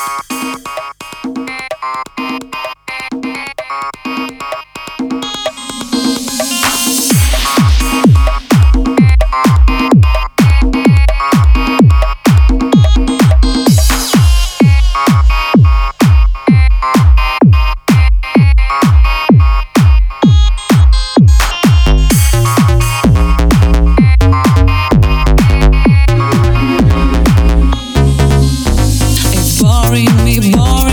It's boring me, boring